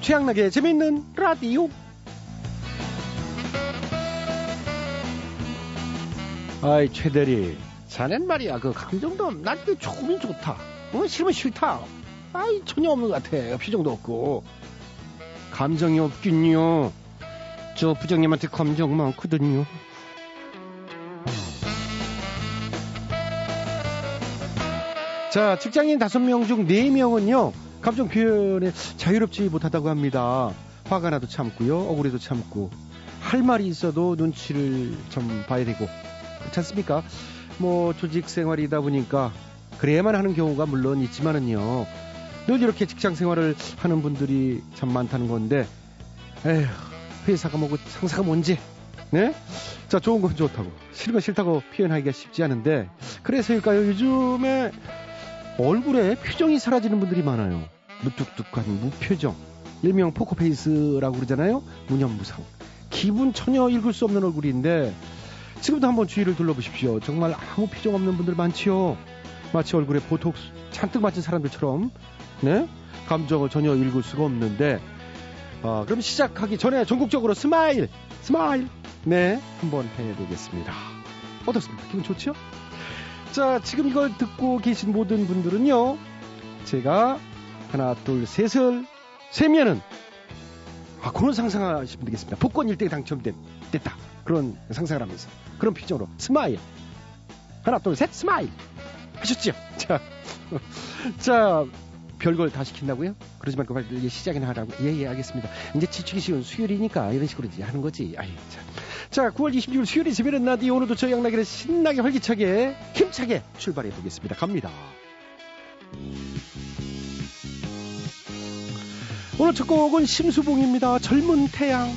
최양락의 재밌는 라디오. 아이 최대리, 자넨 말이야 그 감정도 날게 조금은 좋다. 어 싫으면 싫다. 아이 전혀 없는 것 같아. 표정도 없고. 감정이 없긴요. 저 부장님한테 감정 많거든요. 자, 직장인 다섯 명 중 네명은요 감정 표현에 자유롭지 못하다고 합니다. 화가 나도 참고요, 억울해도 참고, 할 말이 있어도 눈치를 좀 봐야 되고, 그렇지 않습니까? 뭐, 조직 생활이다 보니까, 그래야만 하는 경우가 물론 있지만은요, 늘 이렇게 직장 생활을 하는 분들이 참 많다는 건데, 에휴, 회사가 뭐고 상사가 뭔지, 네? 자, 좋은 건 좋다고, 싫은 건 싫다고 표현하기가 쉽지 않은데, 그래서일까요? 요즘에 얼굴에 표정이 사라지는 분들이 많아요. 무뚝뚝한 무표정. 일명 포커페이스라고 그러잖아요. 무념무상. 기분 전혀 읽을 수 없는 얼굴인데 지금도 한번 주위를 둘러보십시오. 정말 아무 표정 없는 분들 많지요. 마치 얼굴에 보톡스 잔뜩 맞은 사람들처럼 네? 감정을 전혀 읽을 수가 없는데 아, 그럼 시작하기 전에 전국적으로 smile smile 네 한번 해보겠습니다. 어떻습니까? 기분 좋죠? 자, 지금 이걸 듣고 계신 모든 분들은요, 제가 하나, 둘, 셋을 세면은, 아, 그런 상상하시면 되겠습니다. 복권 1등에 당첨된, 됐다. 그런 상상을 하면서. 그런 표정으로. smile. 하나, 둘, 셋, smile. 하셨죠? 자, 자, 별걸 다 시킨다고요? 그러지 말고 빨리 시작이나 하라고. 예, 예, 알겠습니다. 이제 지치기 쉬운 수요일이니까 이런 식으로 이제 하는 거지. 아이, 참. 자, 9월 26일 수요일이 재미는 나디 오늘도 저희 양락이를 신나게 활기차게 힘차게 출발해 보겠습니다. 갑니다. 오늘 첫 곡은 심수봉입니다. 젊은 태양.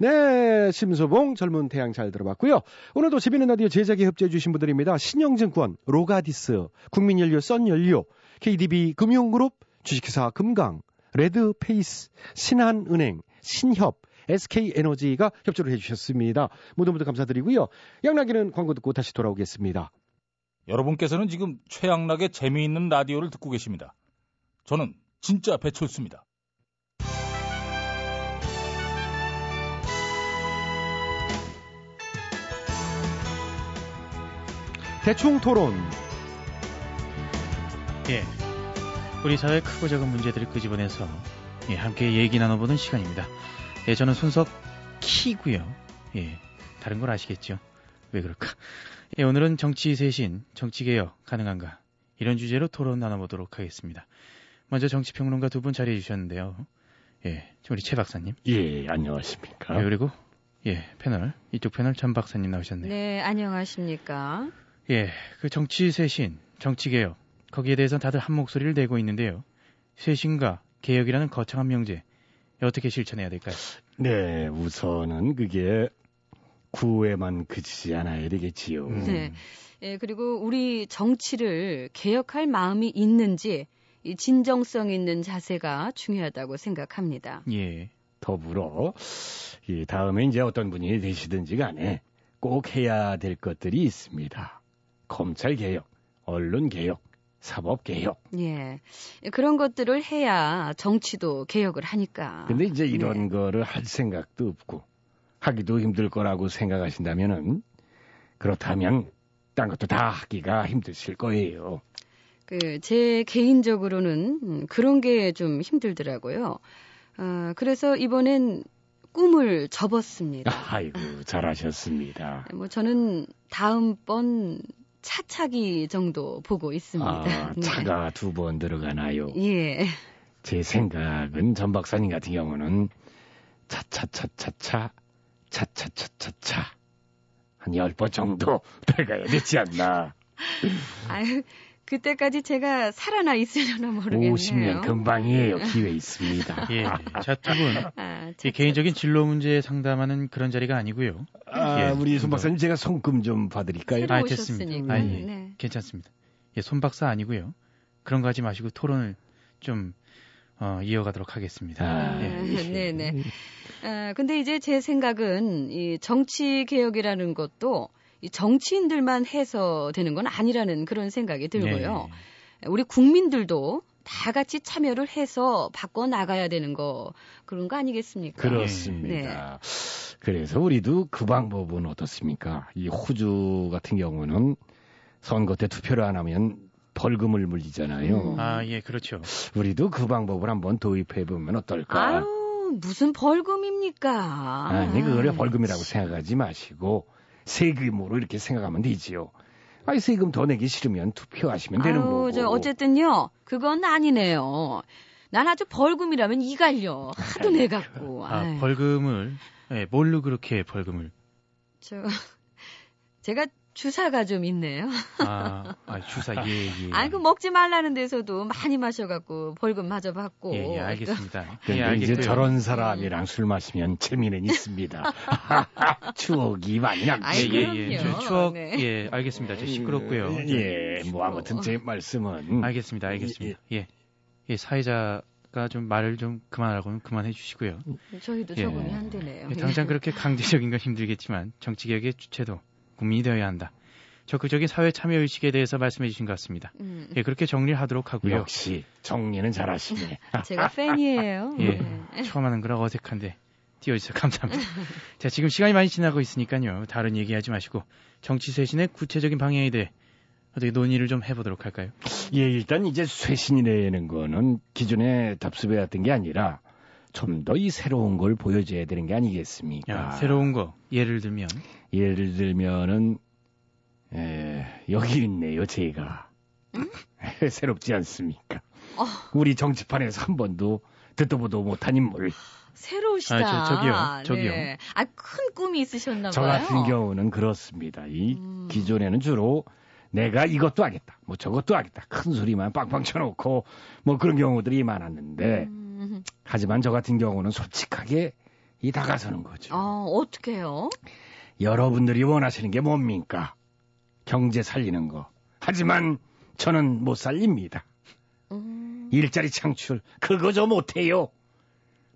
네, 심수봉 젊은 태양 잘 들어봤고요. 오늘도 재미있는 라디오 제작에 협조해 주신 분들입니다. 신영증권, 로가디스, 국민연료, 썬연료, KDB 금융그룹, 주식회사 금강, 레드페이스, 신한은행, 신협, SK에너지가 협조를 해주셨습니다. 모두 모두 감사드리고요. 양락이는 광고 듣고 다시 돌아오겠습니다. 여러분께서는 지금 최양락의 재미있는 라디오를 듣고 계십니다. 저는 진짜 배철수입니다. 대충 토론. 예. 우리 사회 크고 작은 문제들을 끄집어내서 예, 함께 얘기 나눠보는 시간입니다. 예, 저는 순서 키고요. 예, 다른 걸 아시겠죠? 왜 그럴까? 예, 오늘은 정치 세신, 정치 개혁 가능한가? 이런 주제로 토론 나눠보도록 하겠습니다. 먼저 정치 평론가 두 분 자리해 주셨는데요. 예, 우리 최 박사님. 예, 안녕하십니까. 예, 그리고 예, 패널, 이쪽 패널 전 박사님 나오셨네요. 네, 안녕하십니까. 예, 그 정치 쇄신, 정치 개혁 거기에 대해서 다들 한 목소리를 내고 있는데요. 쇄신과 개혁이라는 거창한 명제 어떻게 실천해야 될까요? 네, 우선은 그게 구에만 그치지 않아야 되겠지요. 음. 네. 예, 그리고 우리 정치를 개혁할 마음이 있는지 이 진정성 있는 자세가 중요하다고 생각합니다. 예. 더불어 이 다음에 이제 어떤 분이 되시든지 간에 꼭 해야 될 것들이 있습니다. 검찰 개혁, 언론 개혁, 사법 개혁. 예. 그런 것들을 해야 정치도 개혁을 하니까. 근데 이제 이런 네. 거를 할 생각도 없고 하기도 힘들 거라고 생각하신다면은 그렇다면 딴 것도 다 하기가 힘드실 거예요. 그 제 개인적으로는 음, 그런 게 좀 힘들더라고요. 어, 그래서 이번엔 꿈을 접었습니다. 아이고 잘하셨습니다. 뭐 저는 다음번 차차기 정도 보고 있습니다. 아, 네. 차가 네. 두번 들어가나요? 예. 제 생각은 전 박사님 같은 경우는 차차차차차 차차차차차 한 열 번 정도 들어가야 되지 않나. 아유, 그때까지 제가 살아나 있으려나 모르겠네요. 50년 금방이에요. 기회 있습니다. 예. 자, 두 분. 아, 이 개인적인 진로 문제에 상담하는 그런 자리가 아니고요. 아, 예, 우리 좀손 더. 박사님 제가 손금 좀 봐드릴까요? 아, 됐습니다. 아, 예. 네. 괜찮습니다. 예, 손 박사 아니고요. 그런 거 하지 마시고 토론을 좀 어, 이어가도록 하겠습니다. 아, 예. 네네. 아, 근데 이제 제 생각은 이 정치 개혁이라는 것도 이 정치인들만 해서 되는 건 아니라는 그런 생각이 들고요. 예. 우리 국민들도 다 같이 참여를 해서 바꿔 나가야 되는 거 그런 거 아니겠습니까? 그렇습니다. 그래서 우리도 그 방법은 어떻습니까? 이 호주 같은 경우는 선거 때 투표를 안 하면 벌금을 물리잖아요. 음. 아, 예, 그렇죠. 우리도 그 방법을 한번 도입해 보면 어떨까? 아유, 무슨 벌금입니까? 아니, 그걸 벌금이라고 생각하지 마시고 세금으로 이렇게 생각하면 되지요. 아니, 세금 더 내기 싫으면 투표하시면 되는 아유, 거고. 저 어쨌든요. 그건 아니네요. 난 아주 벌금이라면 이갈려. 하도 내 갖고. 아, 아유. 벌금을 예, 뭘로 그렇게 벌금을 저 제가 주사가 좀 있네요. 아, 아 주사 예, 예. 아니 그 먹지 말라는 데서도 많이 마셔갖고 벌금 마저 받고. 예, 예, 알겠습니다. 예, 알겠고요. 이제 저런 사람이랑 술 마시면 재미는 있습니다. 추억이 많이. 아이, 예, 예, 예. 추억 네. 예, 알겠습니다. 저 시끄럽고요. 예, 뭐 아무튼 제 말씀은 알겠습니다. 알겠습니다. 예. 예, 사회자가 좀 말을 좀 그만하라고는 그만해 주시고요. 저희도 예. 적응이 안 되네요. 예, 당장 그렇게 강제적인 건 힘들겠지만 정치 개혁의 주체도 국민이 되어야 한다. 적극적인 사회 참여 의식에 대해서 말씀해 주신 것 같습니다. 음, 예, 그렇게 정리를 하도록 하고요. 역시 정리는 잘하시네. 제가 팬이에요. 예. 네. 처음 하는 거라 어색한데 띄워주셔서 감사합니다. 자, 지금 시간이 많이 지나고 있으니까요. 다른 얘기하지 마시고 정치 쇄신의 구체적인 방향에 대해 어떻게 논의를 좀 해보도록 할까요? 예, 일단 이제 쇄신이라는 거는 기존에 답습해왔던 게 아니라 좀 더 이 새로운 걸 보여줘야 되는 게 아니겠습니까? 야, 새로운 거 예를 들면 예를 들면은 에, 여기 있네요, 제가. 새롭지 않습니까? 어. 우리 정치판에서 한 번도 듣도 보도 못한 인물. 새로우시다. 아, 저- 저기요, 저기요. 네. 아, 큰 꿈이 있으셨나 저 봐요. 같은 경우는 그렇습니다. 이 음. 기존에는 주로 내가 이것도 하겠다, 뭐 저것도 하겠다, 큰 소리만 빵빵 쳐놓고 뭐 그런 경우들이 많았는데 음, 하지만 저 같은 경우는 솔직하게 이 다가서는 거죠. 어, 어떡해요? 여러분들이 원하시는 게 뭡니까? 경제 살리는 거. 하지만 저는 못 살립니다. 음, 일자리 창출 그거 저 못해요.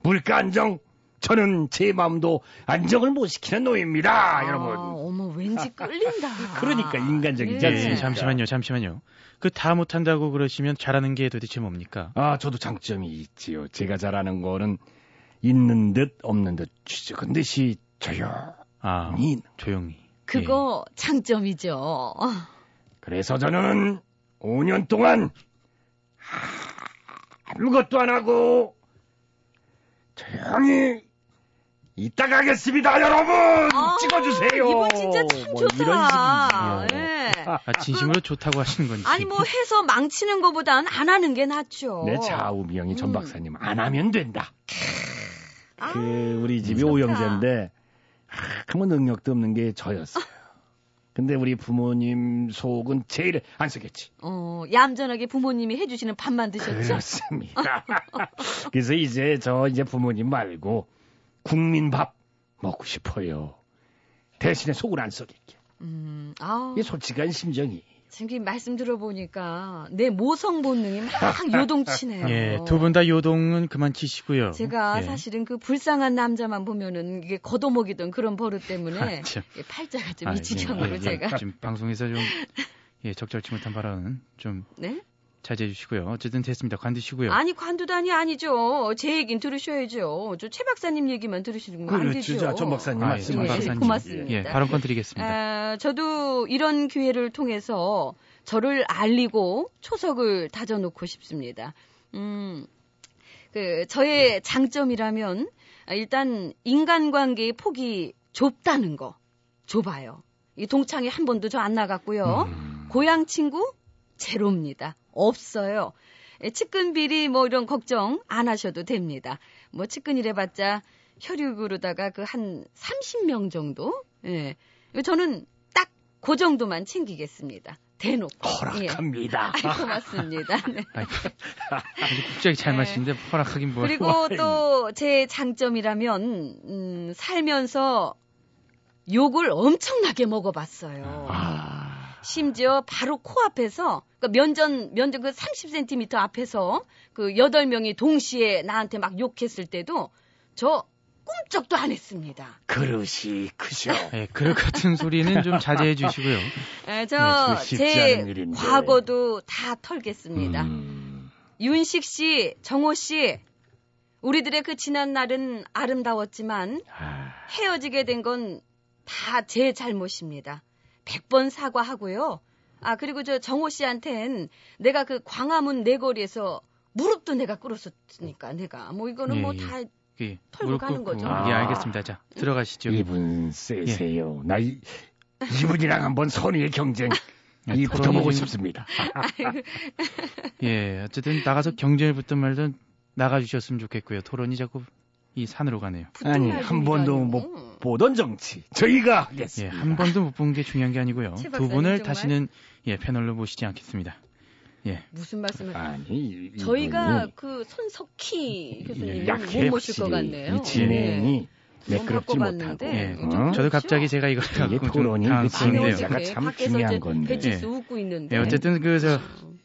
물가 안정 저는 제 마음도 안정을 못 시키는 노예입니다, 아, 여러분. 어머, 왠지 끌린다. 그러니까 인간적이지 네. 예, 않습니까? 예, 잠시만요, 잠시만요. 그 다 못한다고 그러시면 잘하는 게 도대체 뭡니까? 아, 저도 장점이 있지요. 제가 잘하는 거는 있는 듯 없는 듯 취직한 듯이 조용히. 아, 조용히. 그거 장점이죠. 그래서 저는 5년 동안 아무것도 안 하고 조용히 있다 가겠습니다, 여러분. 아, 찍어주세요. 이분 진짜 참 뭐 좋다. 이런 식이요. 예. 아, 진심으로 좋다고 하시는 건지. 아니 뭐 해서 망치는 것보단 안 하는 게 낫죠. 내 좌우명이 전 음. 박사님 안 하면 된다. 아, 그 우리 집이. 오형제인데 아무 능력도 없는 게 저였어요. 근데 우리 부모님 속은 제일 안 쓰겠지. 어, 얌전하게 부모님이 해주시는 밥만 드셨죠? 그렇습니다. 그래서 이제 저 이제 부모님 말고 국민 밥 먹고 싶어요. 대신에 속을 안 썩일게. 음, 아, 이게 솔직한 심정이. 지금 말씀 들어보니까 내 모성 본능이 막 요동치네요. 예, 두 분 다 요동은 그만 치시고요. 제가 예. 사실은 그 불쌍한 남자만 보면은 이게 걷어먹이던 그런 버릇 때문에 아, 참. 예, 팔자가 좀 아, 이 예, 지경으로 예, 예. 제가 지금 방송에서 좀 예, 적절치 못한 발언은 좀 네? 자제해 주시고요. 어쨌든 됐습니다. 관두시고요. 아니 관두다니 아니죠. 제 얘긴 들으셔야죠. 저 최 박사님 얘기만 들으시는 건안 그렇죠. 되죠. 자, 전 박사님 아, 예, 말씀하시죠. 전 박사님. 고맙습니다. 예, 발언권 드리겠습니다. 아, 저도 이런 기회를 통해서 저를 알리고 초석을 다져놓고 싶습니다. 음, 그, 저의 장점이라면, 아, 일단, 인간관계의 폭이 좁다는 거. 좁아요. 이 동창회 한 번도 저 안 나갔고요. 음. 고향 친구? 제로입니다. 없어요. 예, 측근 비리 뭐 이런 걱정 안 하셔도 됩니다. 뭐 측근이래봤자 혈육으로다가 그 한 30명 정도? 예. 저는 딱 그 정도만 챙기겠습니다. 대놓고. 예. 허락합니다. 아이, 고맙습니다. 네. 아주 국적이 잘 네. 맞시는데 허락하긴 뭘. 그리고 또 제 장점이라면 음, 살면서 욕을 엄청나게 먹어봤어요. 아, 심지어 바로 코앞에서 그 면전 면전 그 30cm 앞에서 그 여덟 명이 동시에 나한테 막 욕했을 때도 저 꿈쩍도 안 했습니다. 그릇이 크셔. 예, 그럴 같은 소리는 좀 자제해 주시고요. 저 네, 쉽지 제 않은 일인데. 과거도 다 털겠습니다. 음, 윤식 씨, 정호 씨, 우리들의 그 지난 날은 아름다웠지만 아, 헤어지게 된 건 다 제 잘못입니다. 100번 사과하고요. 아, 그리고 저 정호 씨한텐 내가 그 광화문 내거리에서 무릎도 내가 꿇었으니까 내가 뭐 이거는 예, 뭐 예. 다 예, 털고 가는 꿇고. 거죠. 예, 알겠습니다. 자, 들어가시죠. 이분 세세요. 나 이, 이분이랑 한번 선의의 경쟁 야, 이 토론이 붙어보고 좀- 싶습니다. 예, 어쨌든 나가서 경쟁을 붙든 말든 나가주셨으면 좋겠고요. 토론이 자꾸 이 산으로 가네요. 아니 날한 번도. 못 보던 정치 저희가 예, 하겠습니다. 한 번도 못 본 게 중요한 게 아니고요. 최두 분을 정말? 다시는 예, 패널로 모시지 않겠습니다. 예, 무슨 말씀을 아니 이- 저희가 그 손석희 교수님 약해 못 모실 것 같네요. 이 진행이 네. 매끄럽지 좀 못하고 예. 좀 어? 저도? 갑자기 제가 이걸 이게 토론이 당황스럽네요. 그 진행자가 참 중요한 저 건데. 배치수 웃고 있는데 예, 어쨌든 그저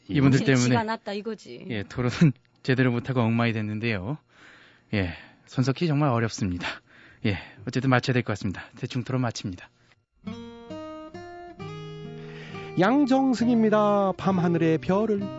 이분들 때문에 났다 이거지. 예, 토론은 제대로 못하고 엉망이 됐는데요. 예, 손석희 정말 어렵습니다. 예, 어쨌든 마쳐야 될 것 같습니다. 대충 토론 마칩니다. 양정승입니다. 밤하늘의 별을.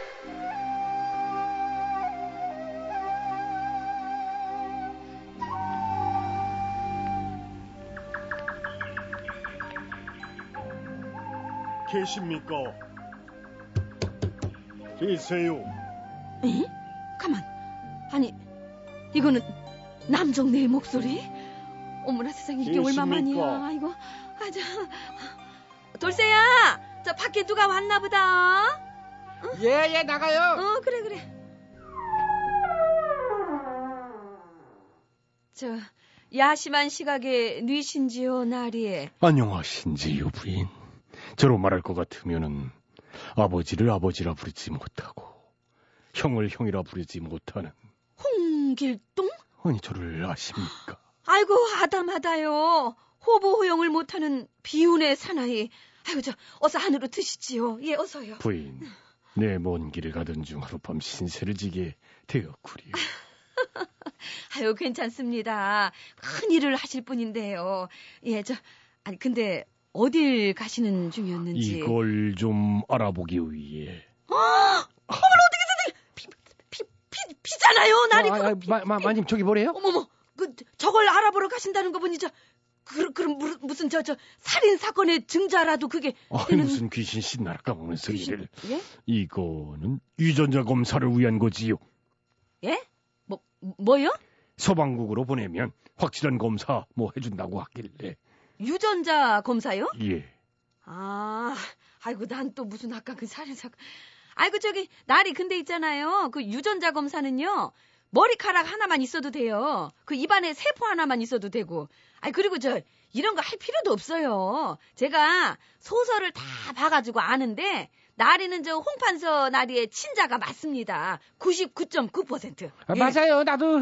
계십니까? 계세요. 에? 가만. 아니 이거는 남정네의 목소리? 어머나 세상에 이게? 얼마만이야? 아이고 아자 돌쇠야 저 밖에 누가 왔나 보다. 예, 예, 나가요. 어 그래 그래. 저 야심한 시각에 뉘신지요 나리에 안녕하신지요 부인. 저로 말할 것 같으면은 아버지를 아버지라 부르지 못하고 형을 형이라 부르지 못하는 홍길동? 아니 저를 아십니까? 아이고 아담하다요. 호보 호용을 못하는 비운의 사나이. 아이고 저 어서 안으로 드시지요. 예 어서요. 부인, 내 먼 길을 가던 중 하룻밤 신세를 지게 되었구려. 아유 괜찮습니다. 큰 일을 하실 분인데요. 예 저 아니 근데 어딜 가시는 중이었는지. 이걸 좀 알아보기 위해 피, 피, 피잖아요 나리 아, 그거 아, 마, 마, 마님, 저기 뭐래요? 어머머 그 저걸 알아보러 가신다는 거 보니 저 그, 그럼 무- 무슨 저 저 살인 사건의 증자라도 그게 되는- 무슨 귀신 신나라 까먹는 소리를 예? 이거는 유전자 검사를 위한 거지요. 예? 뭐 뭐요? 서방국으로 보내면 확실한 검사 뭐 해준다고 하길래 유전자 검사요? 예. 아, 아이고 난 또 무슨 아까 그 살인 사건. 아이고 저기 날이 근데 있잖아요. 그 유전자 검사는요. 머리카락 하나만 있어도 돼요. 그 입안에 세포 하나만 있어도 되고. 아이 그리고 저 이런 거 할 필요도 없어요. 제가 소설을 다 봐가지고 아는데 나리는 저 홍판서 나리의 친자가 맞습니다. 99.9%. 아, 예. 맞아요. 나도,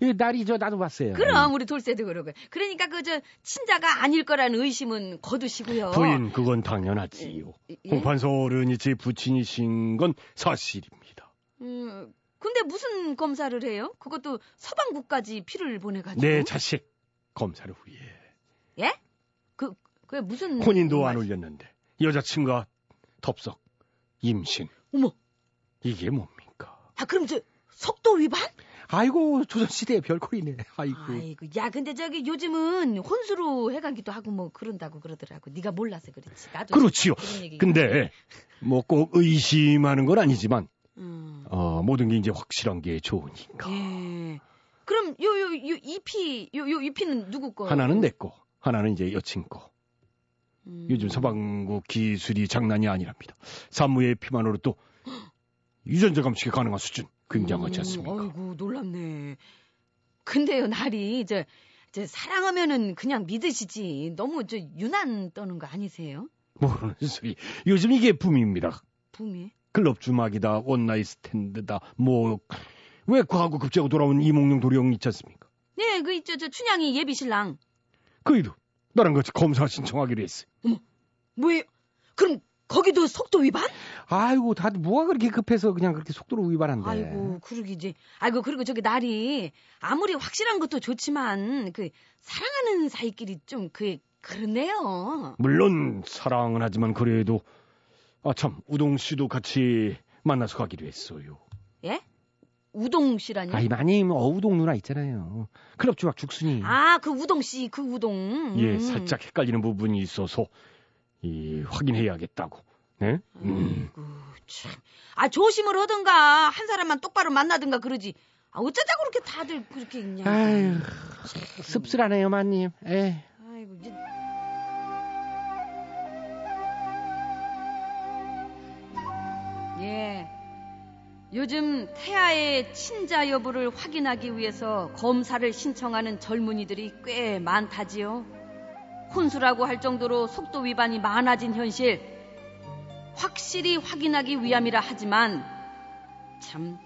이 날이 저, 나도 봤어요. 그럼 우리 돌쇠도 그러고. 그러니까 그 저 친자가 아닐 거라는 의심은 거두시고요. 부인 그건 당연하지요. 예? 홍판서 어른이 제 부친이신 건 사실입니다. 음, 근데 무슨 검사를 해요? 그것도 서방국까지 피를 보내가지고. 내 자식 검사를 위해 예? 그, 그게 무슨. 혼인도 안 말- 올렸는데 여자친구가 덥석 임신. 어머. 이게 뭡니까? 아, 그럼 저, 속도 위반? 아이고 조선시대의 별꼴이네. 아이고. 아이고, 야, 근데 저기 요즘은 혼수로 해가기도 하고 뭐 그런다고 그러더라고. 네가 몰라서 그렇지. 나도. 그렇지요. 근데 뭐 꼭 의심하는 건 아니지만 음. 어, 모든 게 이제 확실한 게 좋으니까. 예. 그럼 요, 요, 요, 이 피, 요, 요, 이 피는 누구 거? 하나는 내 거, 하나는 이제 여친 거. 음. 요즘 서방국 기술이 장난이 아니랍니다. 산모의 피만으로 또 유전자 감식이 가능한 수준 굉장하지 음, 않습니까? 아이고, 놀랍네. 근데요, 나리, 저, 저, 사랑하면은 그냥 믿으시지. 너무 저, 유난 떠는 거 아니세요? 모르는 소리. 요즘 이게 붐입니다. 붐이. 클럽 주막이다, one night stand다, 뭐, 왜 과거 급제하고 돌아온 이몽룡 도령 있지 않습니까? 네, 그, 있죠, 저, 춘향이 예비 신랑. 그이도 나랑 같이 검사 신청하기로 했어. 뭐예요? 그럼, 거기도 속도 위반? 아이고 다들 뭐가 그렇게 급해서 그냥 그렇게 속도로 위반한대. 아이고, 그러기지. 아이고, 그리고 저기 날이, 아무리 확실한 것도 좋지만, 그, 사랑하는 사이끼리 좀, 그, 그러네요. 물론 사랑은 하지만 그래도 아 참 우동 씨도 같이 만나서 가기로 했어요. 예? 우동 씨라니? 아이 마님 어우동 누나 있잖아요. 클럽 주막 죽순이. 아, 그 우동 씨, 그 우동. 예, 음. 살짝 헷갈리는 부분이 있어서 이 확인해야겠다고. 네? 음. 아이고, 참. 아, 조심을 하든가, 한 사람만 똑바로 만나든가 그러지. 아, 어쩌자고 그렇게 다들 그렇게 그냥. 아유 씁쓸하네요 마님. 에. 아이고, 이제. 예. 요즘 태아의 친자 여부를 확인하기 위해서 검사를 신청하는 젊은이들이 꽤 많다지요. 혼수라고 할 정도로 속도 위반이 많아진 현실. 확실히 확인하기 위함이라 하지만 참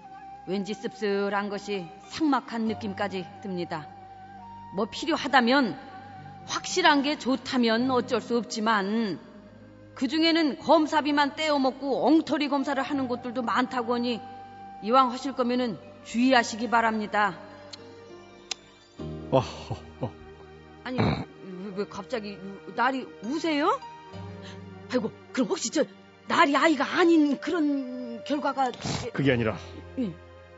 왠지 씁쓸한 것이 삭막한 느낌까지 듭니다. 뭐 필요하다면 확실한 게 좋다면 어쩔 수 없지만 그 중에는 검사비만 떼어먹고 엉터리 검사를 하는 곳들도 많다고 하니 이왕 하실 거면은 주의하시기 바랍니다. 어, 어, 아니 왜, 왜 갑자기 날이 우세요? 아이고 그럼 혹시 저 날이 아이가 아닌 그런 결과가 그게 아니라 예.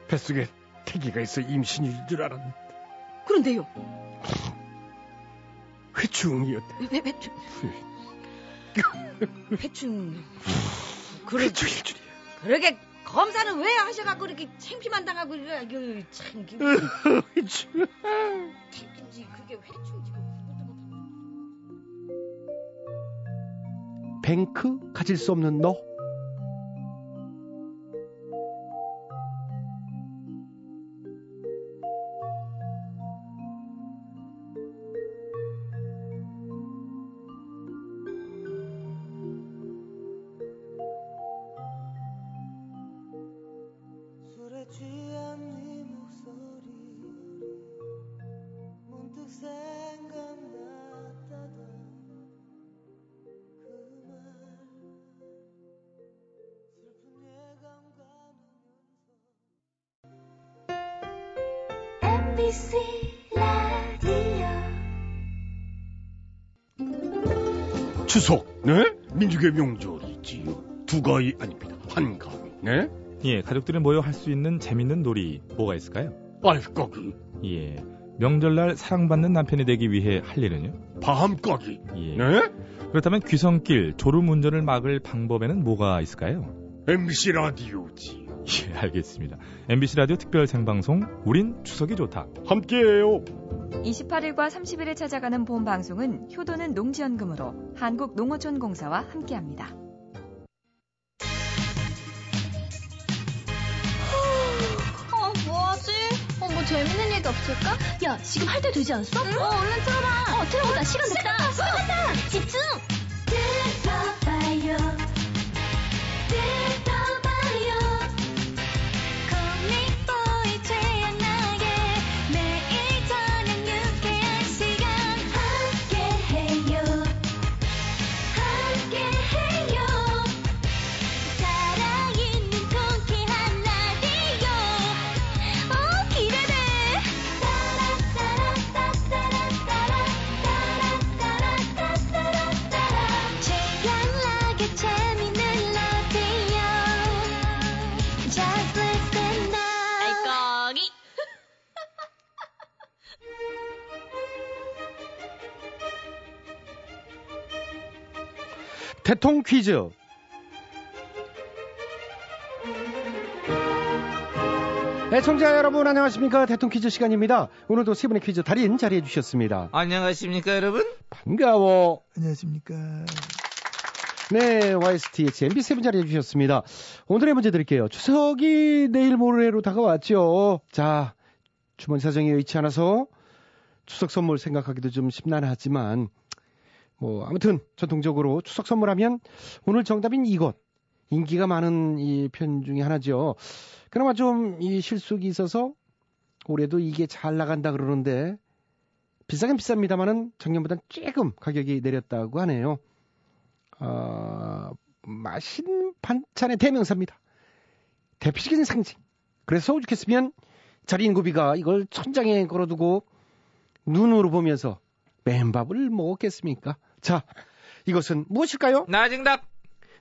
뱃속에 태기가 있어 임신일 줄 알았는데 그런데요 회충이었대. 회, 회충 회충 그러, 회충일 줄이야. 그러게 검사는 왜 하셔갖고 이렇게 창피만 당하고 이래 아유 참 회충. 창피지 그게 회충이지. 뱅크 가질 수 없는 너. 추석, 네? 민족의 명절이지요. 두 가위 아닙니다. 한 가위, 네? 예, 가족들이 모여 할 수 있는 재밌는 놀이 뭐가 있을까요? 알까기, 예, 명절날 사랑받는 남편이 되기 위해 할 일은요? 밤까기, 예. 네? 그렇다면 귀성길 졸음 운전을 막을 방법에는 뭐가 있을까요? MBC 라디오지. 예, 알겠습니다. MBC 라디오 특별 생방송 우린 추석이 좋다. 함께해요. 28일과 30일에 찾아가는 본 방송은 효도는 농지연금으로 한국농어촌공사와 함께합니다. 어 뭐하지? 어 뭐 재밌는 얘기 없을까? 야 지금 할 때 되지 않았어? 응? 어 얼른 틀어봐 어 틀어보자 시간 됐다 시간 됐다 집중 대통 퀴즈. 애청자 여러분 안녕하십니까 대통 퀴즈 시간입니다. 오늘도 세 분의 퀴즈 달인 자리해 주셨습니다. 안녕하십니까 여러분? 반가워. 안녕하십니까. 네, YSTH MB7 자리해 주셨습니다. 오늘의 문제 드릴게요. 추석이 내일 모레로 다가왔죠. 자, 주머니 사정이 여의치 않아서 추석 선물 생각하기도 좀 심란하지만 뭐 아무튼 전통적으로 추석 선물하면 오늘 정답인 이것 인기가 많은 이 편 중에 하나죠. 그나마 좀 이 실속이 있어서 올해도 이게 잘 나간다 그러는데 비싸긴 비쌉니다만은 작년보다 조금 가격이 내렸다고 하네요. 어, 맛있는 반찬의 대명사입니다. 대표적인 상징. 그래서 오죽했으면 자리인 고비가 이걸 천장에 걸어두고 눈으로 보면서 맨밥을 먹었겠습니까? 자, 이것은 무엇일까요? 나 정답.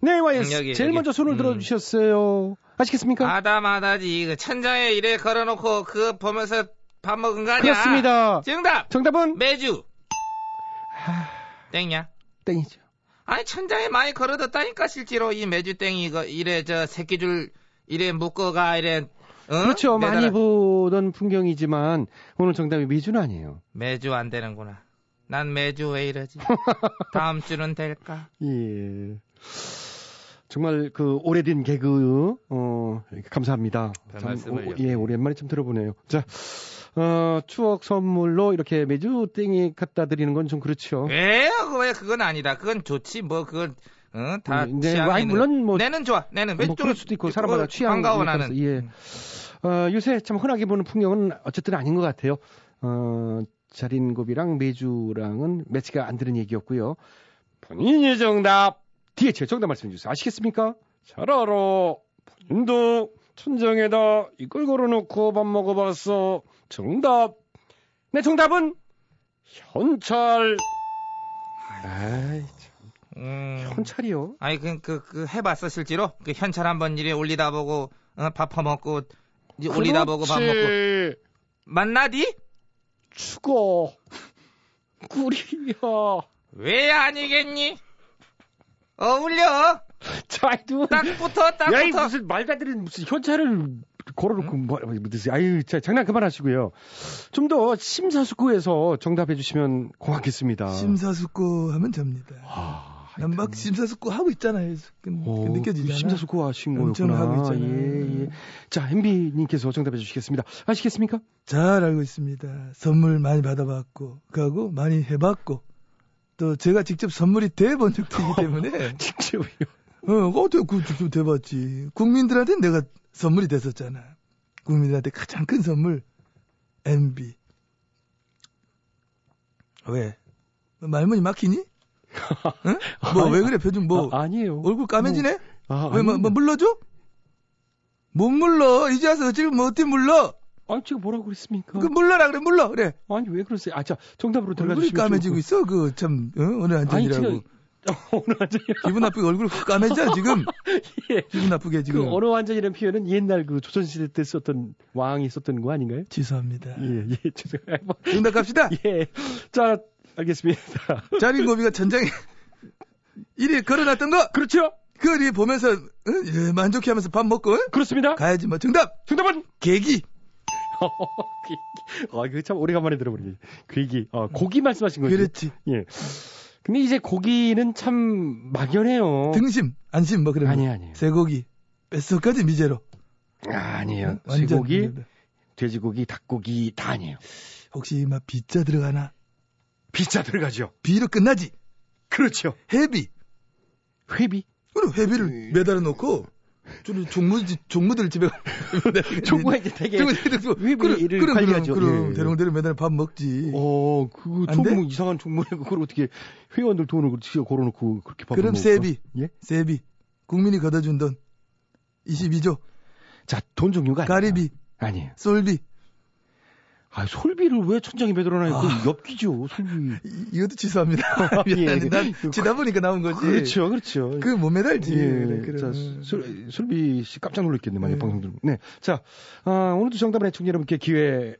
네, 여기, 제일 여기. 먼저 손을 음. 들어주셨어요. 아시겠습니까? 아다마다지 그 천장에 이래 걸어놓고 그 보면서 밥 먹은 거 아니야? 그렇습니다. 정답. 정답은 매주. 하, 땡이야. 땡이죠. 아니 천장에 많이 걸어뒀다니까 실제로 이 매주 땡이 이거 이래 저 새끼줄 이래 묶어가 이래 어? 그렇죠. 많이 매달아- 보던 풍경이지만 오늘 정답이 미주는 아니에요. 매주 안 되는구나. 난 매주 왜 이러지? 다음 주는 될까? 예. 정말 그 오래된 개그 어 감사합니다. 별 참. 오- 예, 오랜만에 좀 들어보네요. 자, 어, 추억 선물로 이렇게 매주 땡이 갖다 드리는 건 좀 그렇죠. 왜요? 그왜 그건 아니다. 그건 좋지. 뭐 그건 어, 다 음, 네, 취향이 아니, 물론 거. 뭐- 내는 좋아. 내는 왜뭐 좀- 그럴 수도 있고 사람마다 그거 취향 반가워 나는. 예. 어, 요새 참 흔하게 보는 풍경은 어쨌든 아닌 것 같아요. 어, 자린고비랑 매주랑은 매치가 안 되는 얘기였고요. 본인이 정답. 뒤에 제 정답 말씀해 주세요. 아시겠습니까? 잘 알아. 본인도 천장에다 이걸 걸어놓고 밥 먹어봤어. 정답. 네, 정답은 현찰. 아이, 음. 현찰이요? 아니 그, 그, 그 해봤어 실제로 그 현찰 한번 이래 올리다 보고 어, 밥 퍼먹고 올리다 보고 밥 먹고. 만나디? 죽어. 꿀이야. 왜 아니겠니? 어울려 자, 누딱 붙어 딱 야, 이 무슨 말도 안 되는 무슨 현찰을 걸어놓고 뭐, 무슨 아유, 자, 장난 그만하시고요. 좀 더 심사숙고해서 정답해 주시면 고맙겠습니다. 심사숙고 하면 됩니다. 아, 난막 심사숙고 하고 있잖아요. 그, 그 오, 느껴지잖아. 심사숙고 하신 거였구나. 하고 있잖아요. 예, 예. 자, MB님께서 정답해 주시겠습니다. 아시겠습니까? 잘 알고 있습니다. 선물 많이 받아봤고, 그하고 많이 해봤고, 또 제가 직접 선물이 돼본 적도 있기 때문에, 직접요. 어, 어떻게 그 직접 돼봤지. 국민들한테 내가 선물이 됐었잖아. 국민들한테 가장 큰 선물, MB. 왜? 말문이 막히니? 응? 뭐, 왜 그래, 표정 뭐, 아, 아니에요. 얼굴 까매지네? 아, 왜, 뭐, 뭐, 물러줘? 못 물러. 이제 와서 지금 뭐 어떻게 물러? 아니, 지금 뭐라고 그랬습니까? 그 물러라 그래, 물러. 그래. 아니, 왜 그러세요? 아, 자, 정답으로 들어가 얼굴이 주시면 까매지고 있어. 그, 참, 어? 오늘. 제가- 어느 완전이라. 기분 나쁘게 얼굴 확 까매져, 지금. 예. 기분 나쁘게 지금. 그 어느 완전이라는 표현은 옛날 그 조선시대 때 썼던 왕이 썼던 거 아닌가요? 취소합니다. 예, 예. 뭐, 정답 갑시다. 예. 자, 알겠습니다. 자린고비가 천장에 이리 걸어놨던 거. 그렇죠? 그리 보면서, 어? 예, 만족해 하면서 밥 먹고, 어? 그렇습니다. 가야지 뭐. 정답! 정답은? 계기. 아, 이거 참 오래간만에 들어보네. 괴기. 아, 고기 말씀하신 거죠? 그렇지. 예. 근데 이제 고기는 참 막연해요. 등심, 안심 뭐 그런 거. 아니, 아니에요. 쇠고기, 뱃속까지 미제로. 아, 아니에요. 완전 쇠고기. 돼지고기, 닭고기 다 아니에요. 혹시 막 비자 들어가나? 비자 들어가죠. 비로 끝나지. 그렇죠. 회비. 회비. 그럼 회비를 매달아 놓고 저는 종무 종무들 집에 종무가 이제 되게 회비를 그럼, 그럼, 관리하죠. 그럼 예. 대롱대롱 매달 밥 먹지. 어, 돼? 종무 이상한 종무에 그걸 어떻게 회원들 돈을 그렇게 걸어놓고 그렇게 밥을 그럼 먹을까? 세비. 예? 세비. 국민이 걷어준 돈. 22조. 자, 돈 종류가 가리비. 아니에요. 솔비. 아, 솔비를 왜 천장에 매달아놔요? 아. 그 엽기죠, 솔비. 이, 이것도 취소합니다. 예. 난 지다 보니까 나온 거지. 그렇죠, 그렇죠. 그 못 매달지. 예, 그래, 그래. 자, 솔, 솔비 씨 깜짝 놀랐겠네, 만약 예. 방송 들 네. 자, 아, 오늘도 정답을 해충 여러분께 기회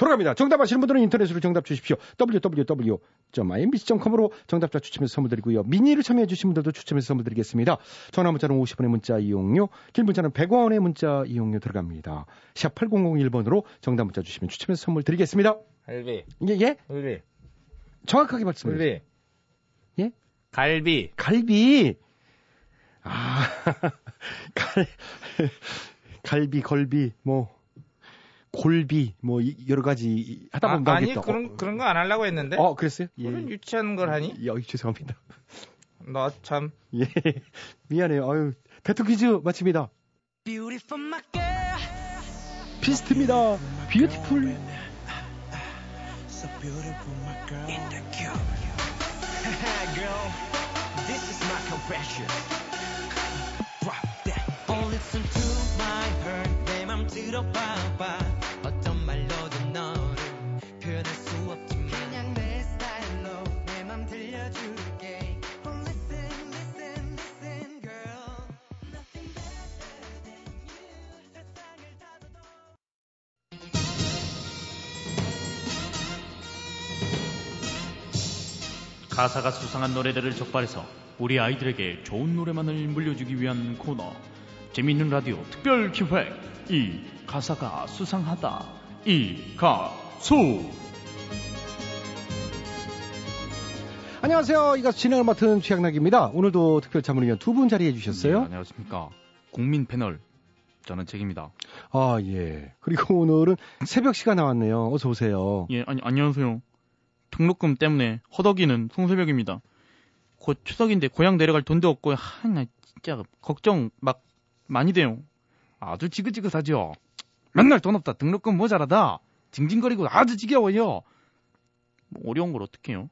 돌아갑니다. 정답 아시는 분들은 인터넷으로 정답 주십시오. www.imbc.com으로 정답자 추첨해서 선물 드리고요. 미니를 참여해 주신 분들도 추첨해서 선물 드리겠습니다. 전화 문자는 50원의 문자 이용료, 길 문자는 100원의 문자 이용료 들어갑니다. 샵 8001번으로 정답 문자 주시면 추첨해서 선물 드리겠습니다. 갈비. 예, 예? 갈비. 정확하게 말씀해 주세요. 갈비. 예? 갈비. 갈비. 아, 갈, 갈비, 걸비, 뭐, 골비, 뭐, 이- 여러 가지 하다 보면 아, 아니. 그런 그런 거 안 하려고 했는데. 어, 그랬어요? 예. 그런 유치한 걸 하니? 예, 어이, 죄송합니다. 너 참. 예. 미안해요. 아유, 대투 퀴즈 마칩니다. 비스트입니다. 뷰티풀. My 가사가 수상한 노래들을 적발해서 우리 아이들에게 좋은 노래만을 물려주기 위한 코너 재미있는 라디오 특별 기획 이 가사가 수상하다 이 가수 안녕하세요. 이 가수 진행을 맡은 최양락입니다. 오늘도 특별 자문위원 두 분 자리해 주셨어요. 네, 안녕하십니까 국민 패널 저는 책입니다 아, 예. 그리고 오늘은 새벽 시가 나왔네요. 어서 오세요. 예 아니 안녕하세요 등록금 때문에 허덕이는 송새벽입니다. 곧 추석인데 고향 내려갈 돈도 없고 하나 진짜 걱정 막 많이 돼요. 아주 지긋지긋하죠 맨날 돈 없다 등록금 모자라다. 징징거리고 아주 지겨워요. 뭐 어려운 걸 어떻게 해요?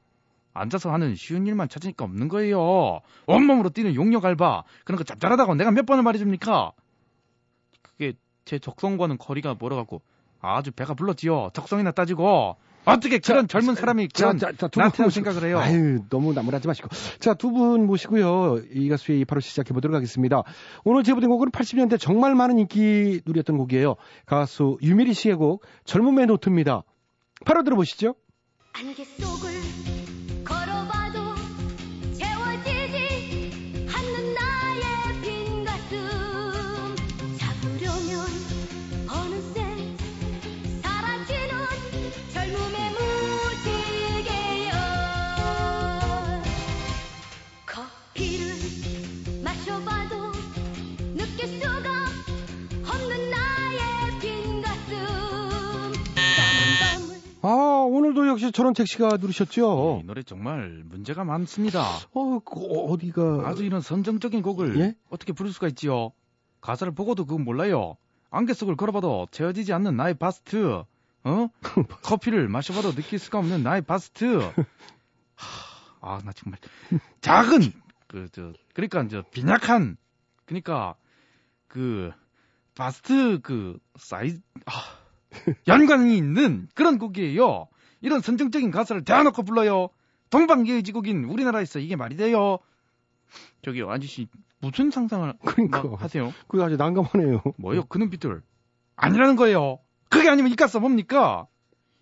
앉아서 하는 쉬운 일만 찾으니까 없는 거예요. 온몸으로 뛰는 용역 알바. 그런 거 짭짤하다고 내가 몇 번을 말해줍니까? 그게 제 적성과는 거리가 멀어갖고 아주 배가 불렀지요. 적성이나 따지고 어떻게 그런 젊은 사람이 그런 자, 자, 두 모시- 생각을 해요 아유, 너무 나무라지 마시고. 자, 두 분 모시고요. 이 가수의 바로 시작해 보도록 하겠습니다. 오늘 제보된 곡은 80년대 정말 많은 인기 누렸던 곡이에요. 가수 유미리 씨의 곡 젊음의 노트입니다. 바로 들어보시죠. 안개 속을 오늘도 역시 저런 택시가 누르셨죠? 이 노래 정말 문제가 많습니다. 어, 그 어디가 아주 이런 선정적인 곡을 예? 어떻게 부를 수가 있지요? 가사를 보고도 그건 몰라요. 안개 속을 걸어봐도 채워지지 않는 나의 바스트. 어? 커피를 마셔봐도 느낄 수가 없는 나의 바스트. 아, 나 정말 작은 그 저 그러니까 저 빈약한 그러니까 그 바스트 그 사이즈 아, 연관이 있는 그런 곡이에요. 이런 선정적인 가사를 대놓고 불러요. 동방예의지국인 우리나라에서 이게 말이 돼요. 저기요, 아저씨 무슨 상상을 그러니까. 막 하세요? 그게 아주 난감하네요. 뭐요? 그 눈빛들 아니라는 거예요. 그게 아니면 이 가사 뭡니까?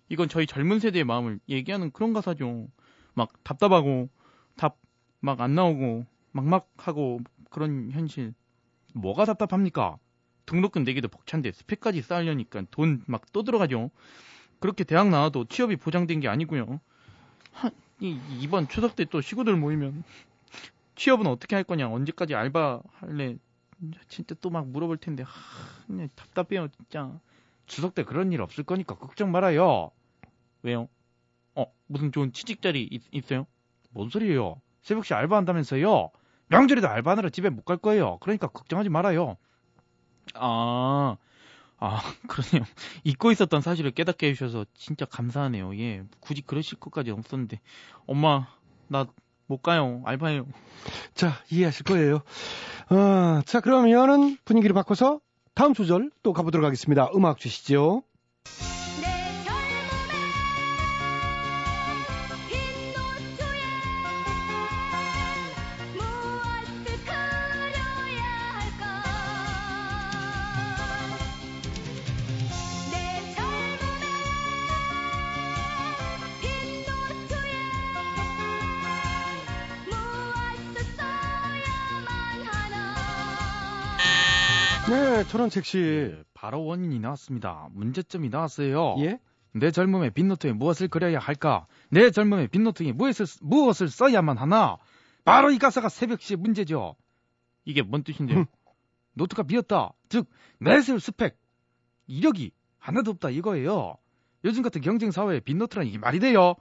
이건 저희 젊은 세대의 마음을 얘기하는 그런 가사죠. 막 답답하고 답 막 안 나오고 막막하고 그런 현실. 뭐가 답답합니까? 등록금 내기도 벅찬데 스펙까지 쌓으려니까 돈 막 또 들어가죠. 그렇게 대학 나와도 취업이 보장된 게 아니고요. 하, 이, 이번 추석 때 또 시구들 모이면 취업은 어떻게 할 거냐? 언제까지 알바 할래? 진짜 또 막 물어볼 텐데 하, 그냥 답답해요 진짜. 추석 때 그런 일 없을 거니까 걱정 말아요. 왜요? 어 무슨 좋은 취직 자리 있, 있어요? 뭔 소리예요? 새벽시 알바한다면서요? 명절에도 알바하느라 집에 못 갈 거예요. 그러니까 걱정하지 말아요. 아, 아, 그러네요. 잊고 있었던 사실을 깨닫게 해주셔서 진짜 감사하네요. 예, 굳이 그러실 것까지 없었는데. 엄마, 나 못 가요. 알바해요. 자, 이해하실 거예요. 아, 자, 그러면은 분위기를 바꿔서 다음 소절 또 가보도록 하겠습니다. 음악 주시죠. 네, 저는 잭씨. 예, 바로 원인이 나왔습니다. 문제점이 나왔어요. 예? 내 젊음의 빈노트에 무엇을 그려야 할까? 내 젊음의 빈노트에 무엇을, 무엇을 써야만 하나? 바로 이 가사가 새벽 시의 문제죠. 이게 뭔 뜻인데요? 음. 노트가 비었다. 즉, 내세울 스펙, 이력이 하나도 없다 이거예요. 요즘 같은 경쟁 사회에 빈노트란 이게 말이 돼요.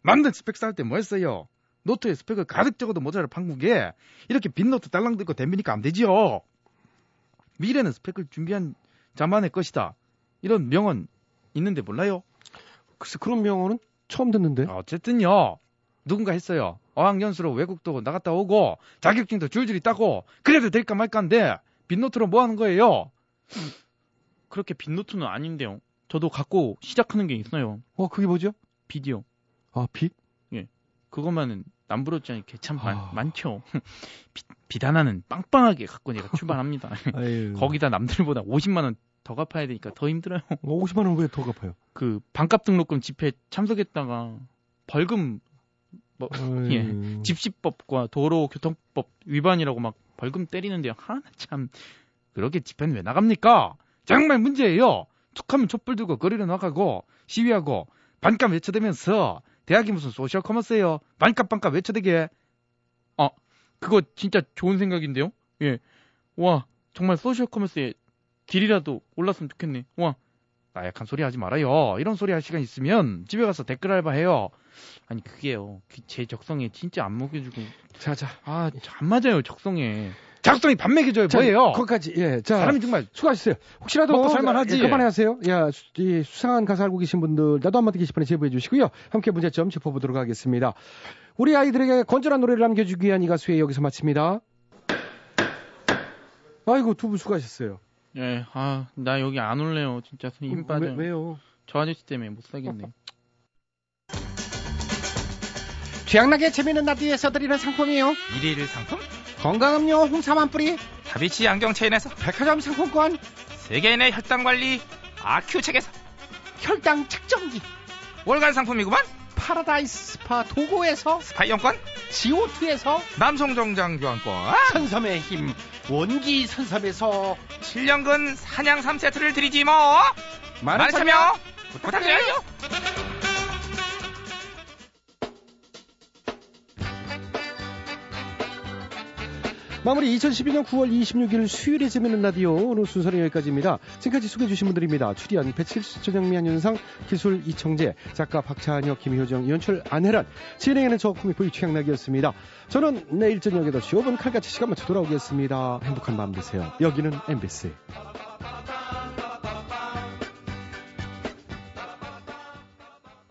남는 스펙 쌓을 때 뭐 했어요? 노트에 스펙을 가득 적어도 모자랄 판국에 이렇게 빈노트 딸랑 들고 댐비니까 안 되지요. 미래는 스펙을 준비한 자만의 것이다. 이런 명언 있는데 몰라요? 글쎄, 그런 명언은 처음 듣는데. 어쨌든요. 누군가 했어요. 어학연수로 외국도 나갔다 오고 자격증도 줄줄이 따고 그래도 될까 말까인데 빈노트로 뭐 하는 거예요? 그렇게 빈노트는 아닌데요. 저도 갖고 시작하는 게 있어요. 어, 그게 뭐죠? 비디오. 아, 빛? 그것만은 남부럽지 않게 참 많, 아. 많죠. 비, 비단하는 빵빵하게 갖고 내가 출발합니다. 거기다 남들보다 50만 원 더 갚아야 되니까 더 힘들어요. 50만 원 왜 더 갚아요? 그 반값 등록금 집회 참석했다가 벌금 뭐 예. 집시법과 도로교통법 위반이라고 막 벌금 때리는데요. 하나 참 그렇게 집회는 왜 나갑니까? 정말 문제예요. 툭하면 촛불 들고 거리로 나가고 시위하고 반값 외쳐대면서 대학이 무슨 소셜 커머스예요. 반값 반값 외쳐대게. 아 그거 진짜 좋은 생각인데요. 예. 와 정말 소셜 커머스의 길이라도 올랐으면 좋겠네. 와 나약한 소리 하지 말아요. 이런 소리 할 시간 있으면 집에 가서 댓글 알바 해요. 아니 그게요. 그제 적성에 진짜 안 먹여주고 자, 자. 아, 안 맞아요, 적성에. 적성이 밥 먹여줘요, 자, 뭐예요? 거기까지. 예. 자. 사람이 정말 수고하셨어요. 혹시라도 먹고 살만하지. 예, 그만하세요. 야, 수, 이 수상한 가사 알고 계신 분들 나도 한마디 게시판에 제보해 주시고요. 함께 문제점 짚어보도록 하겠습니다. 우리 아이들에게 건전한 노래를 남겨주기 위한 이 가수의 여기서 마칩니다. 아이고 두 분 수고하셨어요. 예, 아, 나 여기 안 올래요. 진짜 손이 힘 빠져. 왜, 왜요? 저 아저씨 때문에 못 살겠네. 최양락의 재미있는 라디오에서 드리는 상품이요. 일일 상품? 건강음료 홍삼 한 뿌리, 다비치 안경 체인에서 백화점 상품권, 세계인의 혈당 관리 아큐첵에서 혈당 측정기, 월간 상품이구만. 파라다이스 스파 도고에서 스파 이용권, 지오투에서 남성 정장 교환권, 선섬의 힘 원기 선섬에서 7년근 산양삼 세트를 드리지 뭐. 많은 참여 부탁드려요. 마무리 2012년 9월 26일 수요일에 재밌는 라디오 오늘 순서는 여기까지입니다. 지금까지 소개해 주신 분들입니다. 출연 배칠수 전영미 한윤상 기술 이청재 작가 박찬혁 김효정 연출 안혜란 진행하는 저 코미포이 취향락이었습니다. 저는 내일 저녁 8시 5분 칼같이 시간 맞춰 돌아오겠습니다. 행복한 밤 되세요. 여기는 MBC.